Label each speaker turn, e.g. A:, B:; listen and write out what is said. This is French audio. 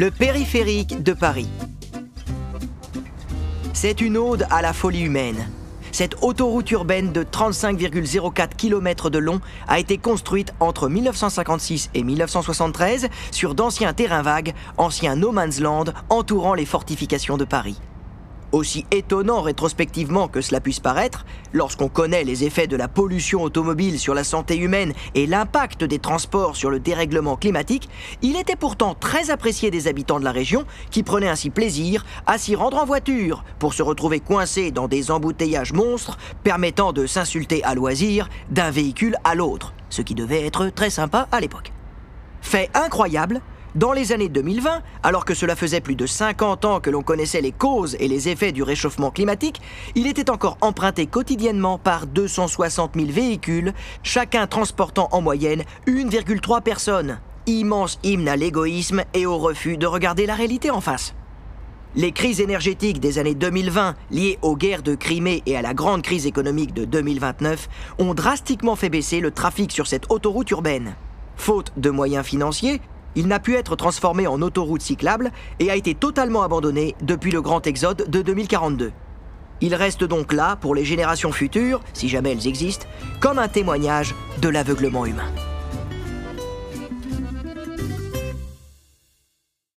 A: Le périphérique de Paris. C'est une ode à la folie humaine. Cette autoroute urbaine de 35,04 km de long a été construite entre 1956 et 1973 sur d'anciens terrains vagues, anciens no man's land entourant les fortifications de Paris. Aussi étonnant rétrospectivement que cela puisse paraître, lorsqu'on connaît les effets de la pollution automobile sur la santé humaine et l'impact des transports sur le dérèglement climatique, il était pourtant très apprécié des habitants de la région qui prenaient ainsi plaisir à s'y rendre en voiture pour se retrouver coincés dans des embouteillages monstres permettant de s'insulter à loisir d'un véhicule à l'autre, ce qui devait être très sympa à l'époque. Fait incroyable, dans les années 2020, alors que cela faisait plus de 50 ans que l'on connaissait les causes et les effets du réchauffement climatique, il était encore emprunté quotidiennement par 260 000 véhicules, chacun transportant en moyenne 1,3 personnes. Immense hymne à l'égoïsme et au refus de regarder la réalité en face. Les crises énergétiques des années 2020, liées aux guerres de Crimée et à la grande crise économique de 2029, ont drastiquement fait baisser le trafic sur cette autoroute urbaine. Faute de moyens financiers, il n'a pu être transformé en autoroute cyclable et a été totalement abandonné depuis le grand exode de 2042. Il reste donc là pour les générations futures, si jamais elles existent, comme un témoignage de l'aveuglement humain.